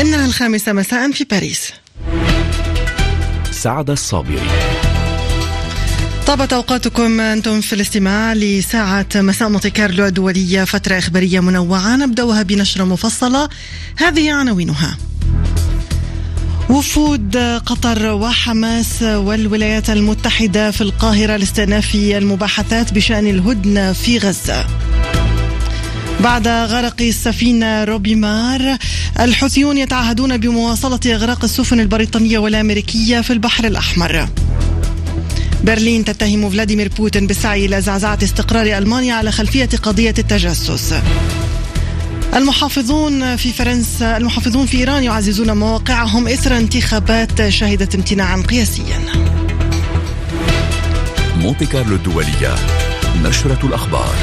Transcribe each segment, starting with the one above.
إنها الخامسة مساء في باريس. سعد الصابري. طابت أوقاتكم أنتم في الاستماع لساعة مساء مونتي كارلو الدولية فترة إخبارية منوعة. نبدأها بنشرة مفصلة. هذه عناوينها. وفود قطر وحماس والولايات المتحدة في القاهرة لاستئناف المباحثات بشأن الهدنة في غزة. بعد غرق السفينة روبي مار الحوثيون يتعهدون بمواصلة إغراق السفن البريطانية والأمريكية في البحر الأحمر. برلين تتهم فلاديمير بوتين بالسعي إلى زعزعة استقرار ألمانيا على خلفية قضية التجسس. المحافظون في فرنسا المحافظون في إيران يعززون مواقعهم إثر انتخابات شهدت امتناعا قياسيا. مونتي كارلو الدولية نشرة الأخبار.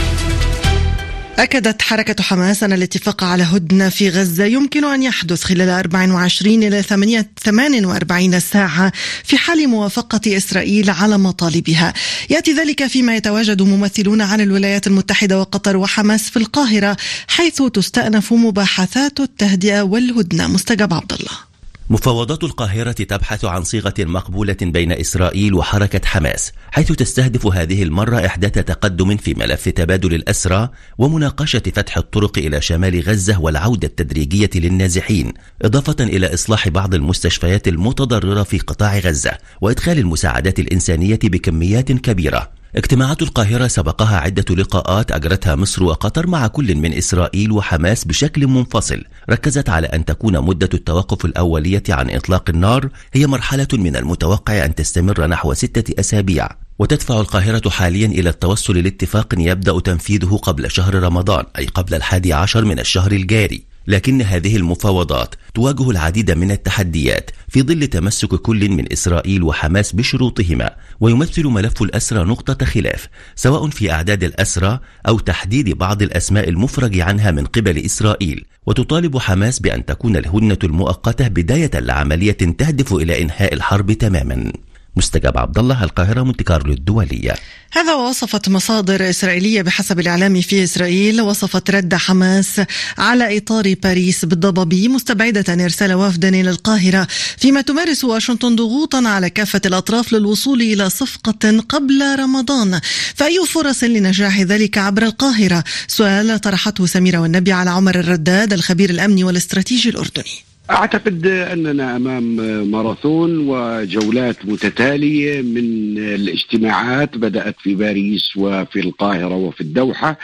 أكدت حركة حماس أن الاتفاق على هدنة في غزة يمكن أن يحدث خلال 24 إلى 48 ساعة في حال موافقة إسرائيل على مطالبها. يأتي ذلك فيما يتواجد ممثلون عن الولايات المتحدة وقطر وحماس في القاهرة حيث تستأنف مباحثات التهدئة والهدنة. مستجاب عبد الله. مفاوضات القاهرة تبحث عن صيغة مقبولة بين إسرائيل وحركة حماس حيث تستهدف هذه المرة إحداث تقدم في ملف تبادل الأسرى ومناقشة فتح الطرق إلى شمال غزة والعودة التدريجية للنازحين إضافة إلى إصلاح بعض المستشفيات المتضررة في قطاع غزة وإدخال المساعدات الإنسانية بكميات كبيرة. اجتماعات القاهرة سبقها عدة لقاءات أجرتها مصر وقطر مع كل من إسرائيل وحماس بشكل منفصل ركزت على أن تكون مدة التوقف الأولية عن إطلاق النار هي مرحلة من المتوقع أن تستمر نحو ستة أسابيع. وتدفع القاهرة حاليا إلى التوصل لاتفاق يبدأ تنفيذه قبل شهر رمضان أي قبل الحادي عشر من الشهر الجاري. لكن هذه المفاوضات تواجه العديد من التحديات في ظل تمسك كل من إسرائيل وحماس بشروطهما ويمثل ملف الأسرى نقطة خلاف سواء في أعداد الأسرى أو تحديد بعض الأسماء المفرج عنها من قبل إسرائيل. وتطالب حماس بأن تكون الهدنة المؤقتة بداية لعملية تهدف إلى إنهاء الحرب تماما. مستجاب عبد الله القاهرة مونتي كارلو الدولية. هذا وصفت مصادر إسرائيلية بحسب الإعلام في إسرائيل وصفت رد حماس على إطار باريس بالضباب مستبعدة إرسال وفد إلى القاهرة فيما تمارس واشنطن ضغوطا على كافة الأطراف للوصول إلى صفقة قبل رمضان. فأي فرص لنجاح ذلك عبر القاهرة؟ سؤال طرحته سميرة والنبي على عمر الرداد الخبير الأمني والإستراتيجي الأردني. أعتقد أننا أمام ماراثون وجولات متتالية من الاجتماعات بدأت في باريس وفي القاهرة وفي الدوحة.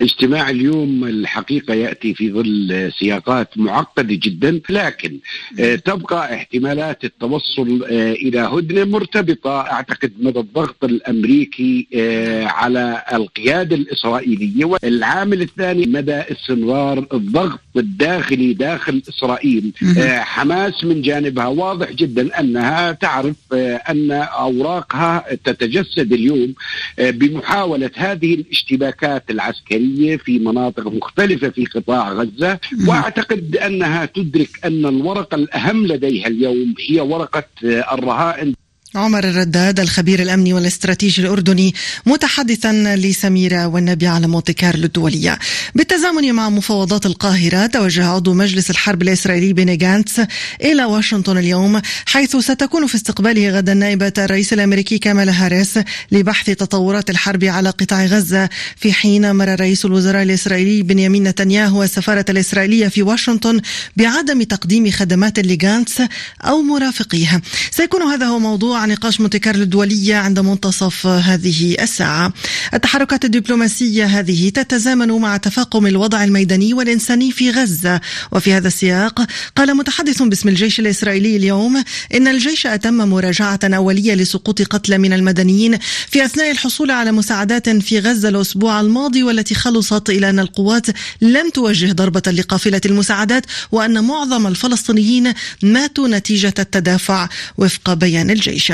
اجتماع اليوم الحقيقة يأتي في ظل سياقات معقدة جدا لكن تبقى احتمالات التوصل إلى هدنة مرتبطة. أعتقد مدى الضغط الأمريكي على القيادة الإسرائيلية. والعامل الثاني مدى استمرار الضغط الداخلي داخل إسرائيل. حماس من جانبها. واضح جدا أنها تعرف أن أوراقها تتجسد اليوم بمحاولة هذه الاشتباكات العسكرية في مناطق مختلفة في قطاع غزة. وأعتقد أنها تدرك أن الورقة الأهم لديها اليوم هي ورقة الرهائن. عمر الرداد الخبير الأمني والاستراتيجي الأردني متحدثا لسميرة والنبي على مونتي كارلو الدولية. بالتزامن مع مفاوضات القاهرة توجه عضو مجلس الحرب الإسرائيلي بيني جانتس إلى واشنطن اليوم حيث ستكون في استقباله غدا نائبة الرئيس الأمريكي كامالا هاريس لبحث تطورات الحرب على قطاع غزة في حين أمر رئيس الوزراء الإسرائيلي بنيامين نتنياهو السفارة الإسرائيلية في واشنطن بعدم تقديم خدمات لجانتس أو مرافقيه. سيكون هذا هو موضوع نقاش مونتي كارلو الدولية عند منتصف هذه الساعة. التحركات الدبلوماسية هذه تتزامن مع تفاقم الوضع الميداني والإنساني في غزة. وفي هذا السياق قال متحدث باسم الجيش الإسرائيلي اليوم إن الجيش أتم مراجعة أولية لسقوط قتلى من المدنيين في أثناء الحصول على مساعدات في غزة الأسبوع الماضي والتي خلصت إلى أن القوات لم توجه ضربة لقافلة المساعدات وأن معظم الفلسطينيين ماتوا نتيجة التدافع وفق بيان الجيش.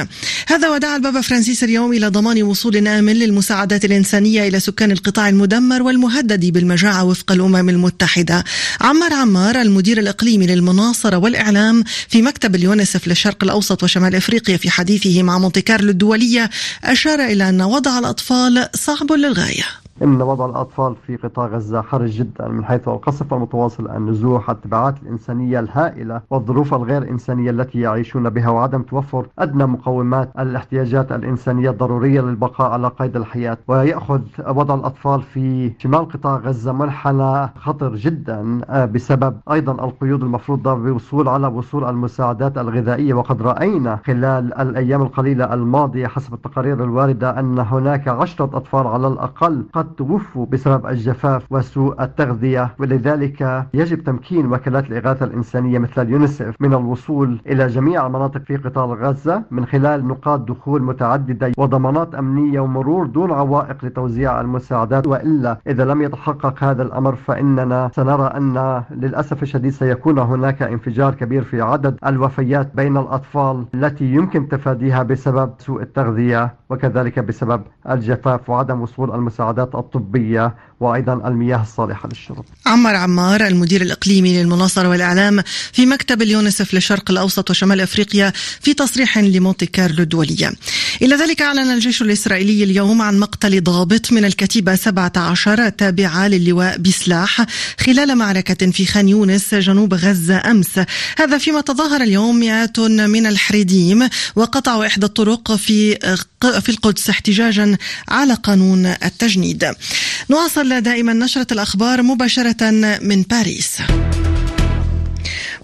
هذا ودعا البابا فرانسيس اليوم إلى ضمان وصول آمن للمساعدات الإنسانية إلى سكان القطاع المدمر والمهدد بالمجاعة وفق الأمم المتحدة. عمار عمار المدير الإقليمي للمناصرة والإعلام في مكتب اليونسف للشرق الأوسط وشمال إفريقيا في حديثه مع مونتي كارلو الدولية أشار إلى أن وضع الأطفال صعب للغاية. إن وضع الأطفال في قطاع غزة حرج جدا من حيث القصف المتواصل النزوح التبعات الإنسانية الهائلة والظروف الغير إنسانية التي يعيشون بها وعدم توفر أدنى مقومات الاحتياجات الإنسانية الضرورية للبقاء على قيد الحياة. ويأخذ وضع الأطفال في شمال قطاع غزة منحنى خطر جدا آه، بسبب أيضا القيود المفروضة بوصول على وصول المساعدات الغذائية. وقد رأينا خلال الأيام القليلة الماضية حسب التقارير الواردة أن هناك عشرة أطفال على الأقل قد توفوا بسبب الجفاف وسوء التغذية ولذلك يجب تمكين وكالات الإغاثة الإنسانية مثل اليونيسف من الوصول إلى جميع المناطق في قطاع غزة من خلال نقاط دخول متعددة وضمانات أمنية ومرور دون عوائق لتوزيع المساعدات. وإلا إذا لم يتحقق هذا الأمر فإننا سنرى أن للأسف الشديد سيكون هناك انفجار كبير في عدد الوفيات بين الأطفال التي يمكن تفاديها بسبب سوء التغذية وكذلك بسبب الجفاف وعدم وصول المساعدات الطبية وأيضا المياه الصالحة للشرب. عمر عمار المدير الإقليمي للمناصرة والإعلام في مكتب اليونسف للشرق الأوسط وشمال أفريقيا في تصريح لمونتي كارلو الدولية. إلى ذلك أعلن الجيش الإسرائيلي اليوم عن مقتل ضابط من الكتيبة 17 تابعة للواء بسلاح خلال معركة في خان يونس جنوب غزة أمس. هذا فيما تظاهر اليوم مئات من الحريديم وقطعوا إحدى الطرق في في القدس احتجاجا على قانون التجنيد. نواصل دائما نشرة الأخبار مباشرة من باريس.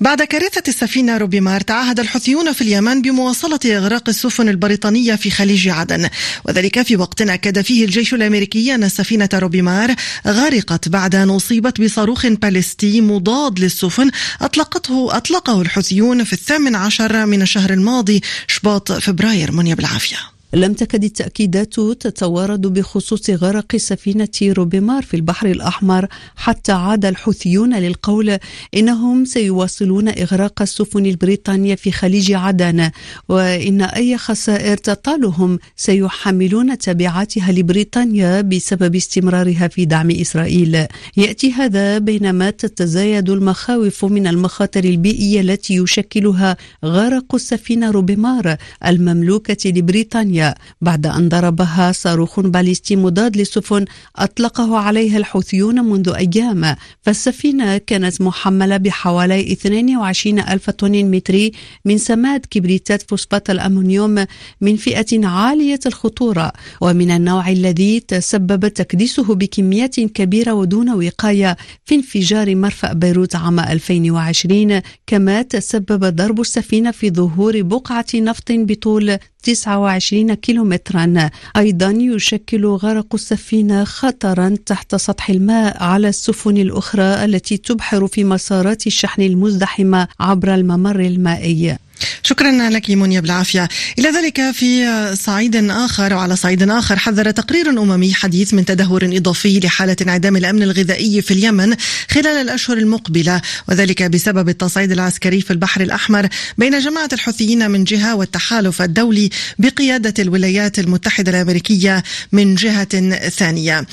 بعد كارثة السفينة روبيمار تعهد الحوثيون في اليمن بمواصلة إغراق السفن البريطانية في خليج عدن. وذلك في وقت أكد فيه الجيش الأمريكي أن السفينة روبيمار غرقت بعد أن أصيبت بصاروخ باليستي مضاد للسفن أطلقته أطلقه الحوثيون في الثامن عشر من الشهر الماضي شباط فبراير منيا بالعافية لم تكد التأكيدات تتوارد بخصوص غرق سفينة روبيمار في البحر الأحمر حتى عاد الحوثيون للقول إنهم سيواصلون إغراق السفن البريطانية في خليج عدن وإن أي خسائر تطالهم سيحملون تبعاتها لبريطانيا بسبب استمرارها في دعم إسرائيل. يأتي هذا بينما تتزايد المخاوف من المخاطر البيئية التي يشكلها غرق السفينة روبيمار المملوكة لبريطانيا بعد أن ضربها صاروخ باليستي مضاد للسفن أطلقه عليها الحوثيون منذ أيام. فالسفينة كانت محملة بحوالي 22 ألف طن متري من سماد كبريتات فوسفات الأمونيوم من فئة عالية الخطورة. ومن النوع الذي تسبب تكديسه بكميات كبيرة ودون وقاية في انفجار مرفأ بيروت عام 2020 كما تسبب ضرب السفينة في ظهور بقعة نفط بطول 29 كيلومترا. أيضا يشكل غرق السفينة خطرا تحت سطح الماء على السفن الأخرى التي تبحر في مسارات الشحن المزدحمة عبر الممر المائي. شكرا لك منيا بالعافية إلى ذلك في صعيد آخر وعلى صعيد آخر حذر تقرير أممي حديث من تدهور إضافي لحالة انعدام الأمن الغذائي في اليمن خلال الأشهر المقبلة وذلك بسبب التصعيد العسكري في البحر الأحمر بين جماعة الحوثيين من جهة والتحالف الدولي بقيادة الولايات المتحدة الأمريكية من جهة ثانية.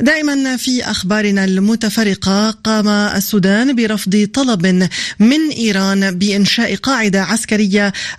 دائما في أخبارنا المتفرقة قام السودان برفض طلب من إيران بإنشاء قاعدة عسكرية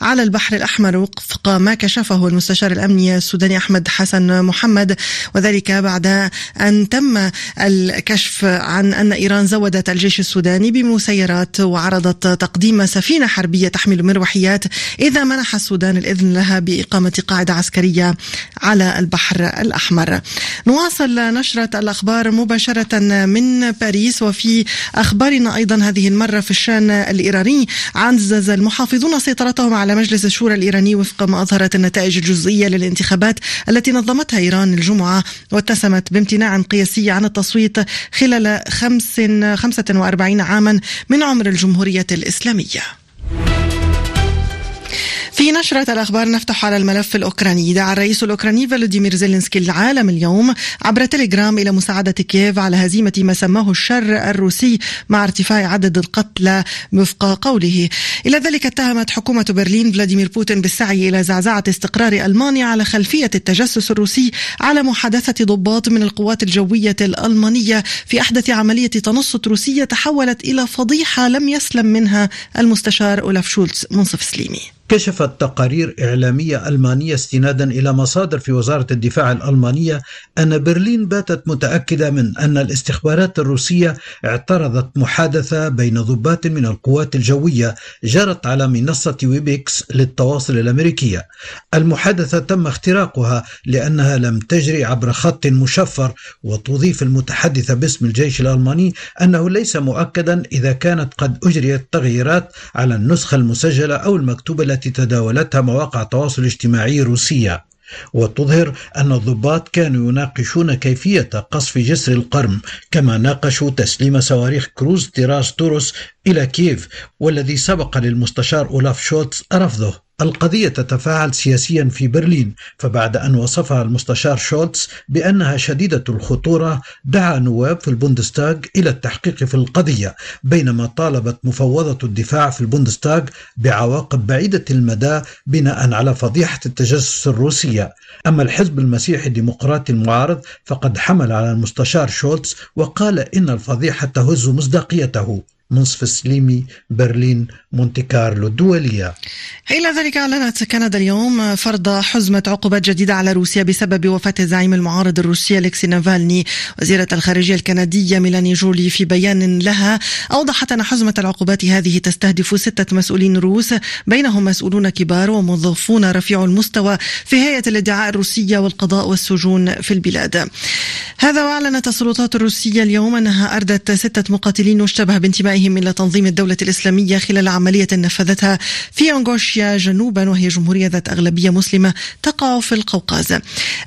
على البحر الأحمر وفق ما كشفه المستشار الأمني السوداني أحمد حسن محمد وذلك بعد أن تم الكشف عن أن إيران زودت الجيش السوداني بمسيرات وعرضت تقديم سفينة حربية تحمل مروحيات إذا منح السودان الإذن لها بإقامة قاعدة عسكرية على البحر الأحمر. نواصل نشرة الأخبار مباشرة من باريس وفي أخبارنا أيضا هذه المرة في الشان الإيراني عزز المحافظون سيطرتهم على مجلس الشورى الإيراني وفق ما أظهرت النتائج الجزئية للانتخابات التي نظمتها إيران الجمعة واتسمت بامتناع قياسي عن التصويت خلال خمس 45 عاما من عمر الجمهورية الإسلامية. في نشرة الأخبار نفتح على الملف الأوكراني. دعا الرئيس الأوكراني فلوديمير زيلينسكي العالم اليوم عبر تليجرام إلى مساعدة كييف على هزيمة ما سماه الشر الروسي مع ارتفاع عدد القتلى وفق قوله. إلى ذلك اتهمت حكومة برلين فلاديمير بوتين بالسعي إلى زعزعة استقرار ألمانيا على خلفية التجسس الروسي على محادثة ضباط من القوات الجوية الألمانية في أحدث عملية تنصت روسية تحولت إلى فضيحة لم يسلم منها المستشار أولاف شولتز منصف سليمي. كشفت تقارير إعلامية ألمانية استنادا إلى مصادر في وزارة الدفاع الألمانية أن برلين باتت متأكدة من أن الاستخبارات الروسية اعترضت محادثة بين ضباط من القوات الجوية جرت على منصة ويبيكس للتواصل الأمريكية. المحادثة تم اختراقها لأنها لم تجري عبر خط مشفر وتضيف المتحدثة باسم الجيش الألماني أنه ليس مؤكدا إذا كانت قد أجريت تغييرات على النسخة المسجلة أو المكتوبة التي تداولتها مواقع التواصل الاجتماعي روسية وتظهر أن الضباط كانوا يناقشون كيفية قصف جسر القرم كما ناقشوا تسليم صواريخ كروز تيراس تاوروس إلى كييف والذي سبق للمستشار أولاف شولتز رفضه. القضية تتفاعل سياسيا في برلين فبعد أن وصفها المستشار شولتز بأنها شديدة الخطورة دعا نواب في البوندستاغ إلى التحقيق في القضية بينما طالبت مفوضة الدفاع في البوندستاغ بعواقب بعيدة المدى بناء على فضيحة التجسس الروسية. أما الحزب المسيحي الديمقراطي المعارض فقد حمل على المستشار شولتز وقال إن الفضيحة تهز مصداقيته. منصف السليمي برلين مونتي كارلو. الدولية إلى ذلك أعلنت كندا اليوم فرض حزمة عقوبات جديدة على روسيا بسبب وفاة الزعيم المعارض الروسي أليكسي نافالني. وزيرة الخارجية الكندية ميلاني جولي في بيان لها أوضحت أن حزمة العقوبات هذه تستهدف ستة مسؤولين روس بينهم مسؤولون كبار وموظفون رفيع المستوى في هيئة الادعاء الروسية والقضاء والسجون في البلاد. هذا وأعلنت السلطات الروسية اليوم أنها أردت ستة مقاتلين اشتبه بانتمائهم إلى تنظيم الدولة الإسلامية خلال عملية نفذتها في أنغوشيا جنوبا وهي جمهورية ذات أغلبية مسلمة تقع في القوقاز.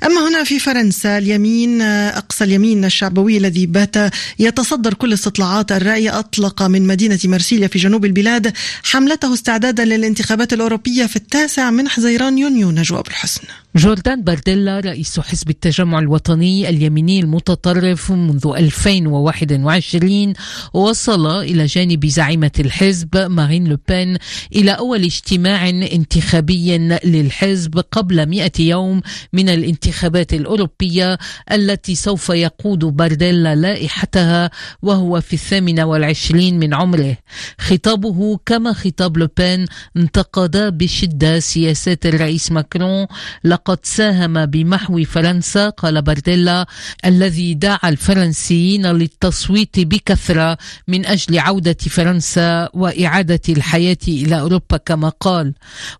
أما هنا في فرنسا اليمين أقصى اليمين الشعبوي الذي بات يتصدر كل استطلاعات الرأي أطلق من مدينة مرسيليا في جنوب البلاد حملته استعدادا للانتخابات الأوروبية في التاسع من حزيران يونيو نجوى بالحسن جوردان بارديلا رئيس حزب التجمع الوطني اليميني المتطرف منذ 2021 وصل إلى جانب زعيمة الحزب مارين لوبين إلى أول اجتماع انتخابي للحزب قبل مئة يوم من الانتخابات الأوروبية التي سوف يقود بارديلا لائحتها وهو في الثامنة والعشرين من عمره. خطابه كما خطاب لوبين انتقد بشدة سياسات الرئيس ماكرون لقد ساهم بمحو فرنسا قال بارديلا الذي دعا الفرنسيين للتصويت بكثرة من أجل عودة فرنسا وإعادة الحياة إلى أوروبا كما قال.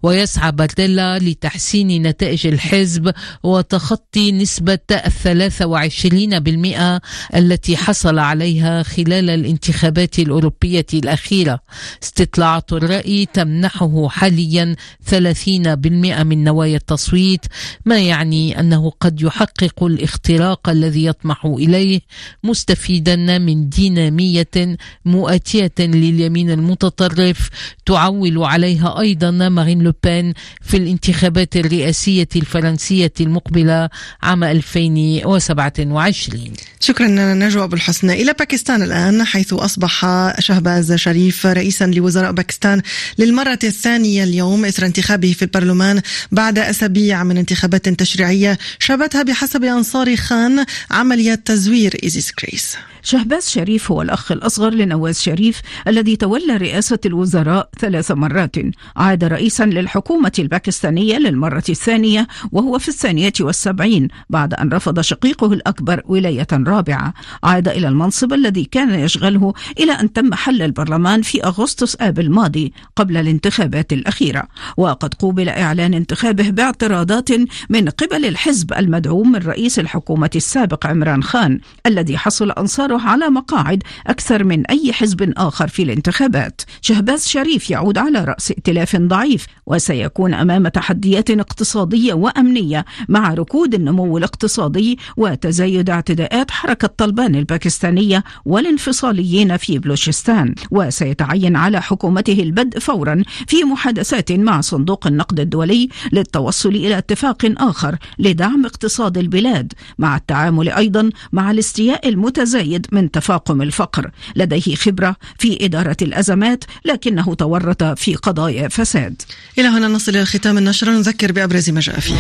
ويسعى بارديلا لتحسين نتائج الحزب وتخطي نسبة الثلاثة وعشرين بالمئة التي حصل عليها خلال الانتخابات الأوروبية الأخيرة. استطلاعات الرأي تمنحه حاليا 30% من نوايا التصويت ما يعني أنه قد يحقق الاختراق الذي يطمح إليه مستفيدا من دينامية مؤتية لليمين المتطرف تعول عليها أيضا مارين لوبين في الانتخابات الرئاسية الفرنسية المقبلة عام 2027 شكرا نجوى أبو الحسن. إلى باكستان الآن حيث أصبح شهباز شريف رئيسا لوزراء باكستان للمرة الثانية اليوم إثر انتخابه في البرلمان بعد أسابيع من انتخابات تشريعية شابتها بحسب أنصار خان عملية تزوير إيزيس كريس. شهباز شريف هو الأخ الأصغر لنواز شريف الذي تولى رئاسة الوزراء ثلاث مرات. عاد رئيسا للحكومة الباكستانية للمرة الثانية وهو في الثانية والسبعين بعد أن رفض شقيقه الأكبر ولاية رابعة. عاد إلى المنصب الذي كان يشغله إلى أن تم حل البرلمان في أغسطس آب الماضي قبل الانتخابات الأخيرة. وقد قوبل إعلان انتخابه باعتراضات من قبل الحزب المدعوم من رئيس الحكومة السابق عمران خان الذي حصل أنصاره على مقاعد أكثر من أي حزب آخر في الانتخابات. شهباز شريف يعود على رأس ائتلاف ضعيف وسيكون أمام تحديات اقتصادية وأمنية مع ركود النمو الاقتصادي وتزايد اعتداءات حركة طلبان الباكستانية والانفصاليين في بلوشستان. وسيتعين على حكومته البدء فورا في محادثات مع صندوق النقد الدولي للتوصل إلى اتفاق آخر لدعم اقتصاد البلاد مع التعامل أيضا مع الاستياء المتزايد من تفاقم الفقر. لديه خبرة في إدارة الأزمات لكنه تورط في قضايا فساد. إلى هنا نصل إلى ختام النشرة نذكر بأبرز ما جاء فيه.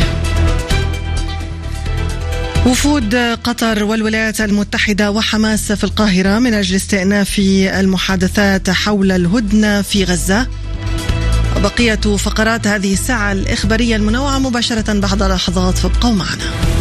وفود قطر والولايات المتحدة وحماس في القاهرة من أجل استئناف المحادثات حول الهدنة في غزة. بقية فقرات هذه الساعة الإخبارية المنوعة مباشرة بعد لحظات. فابقوا معنا.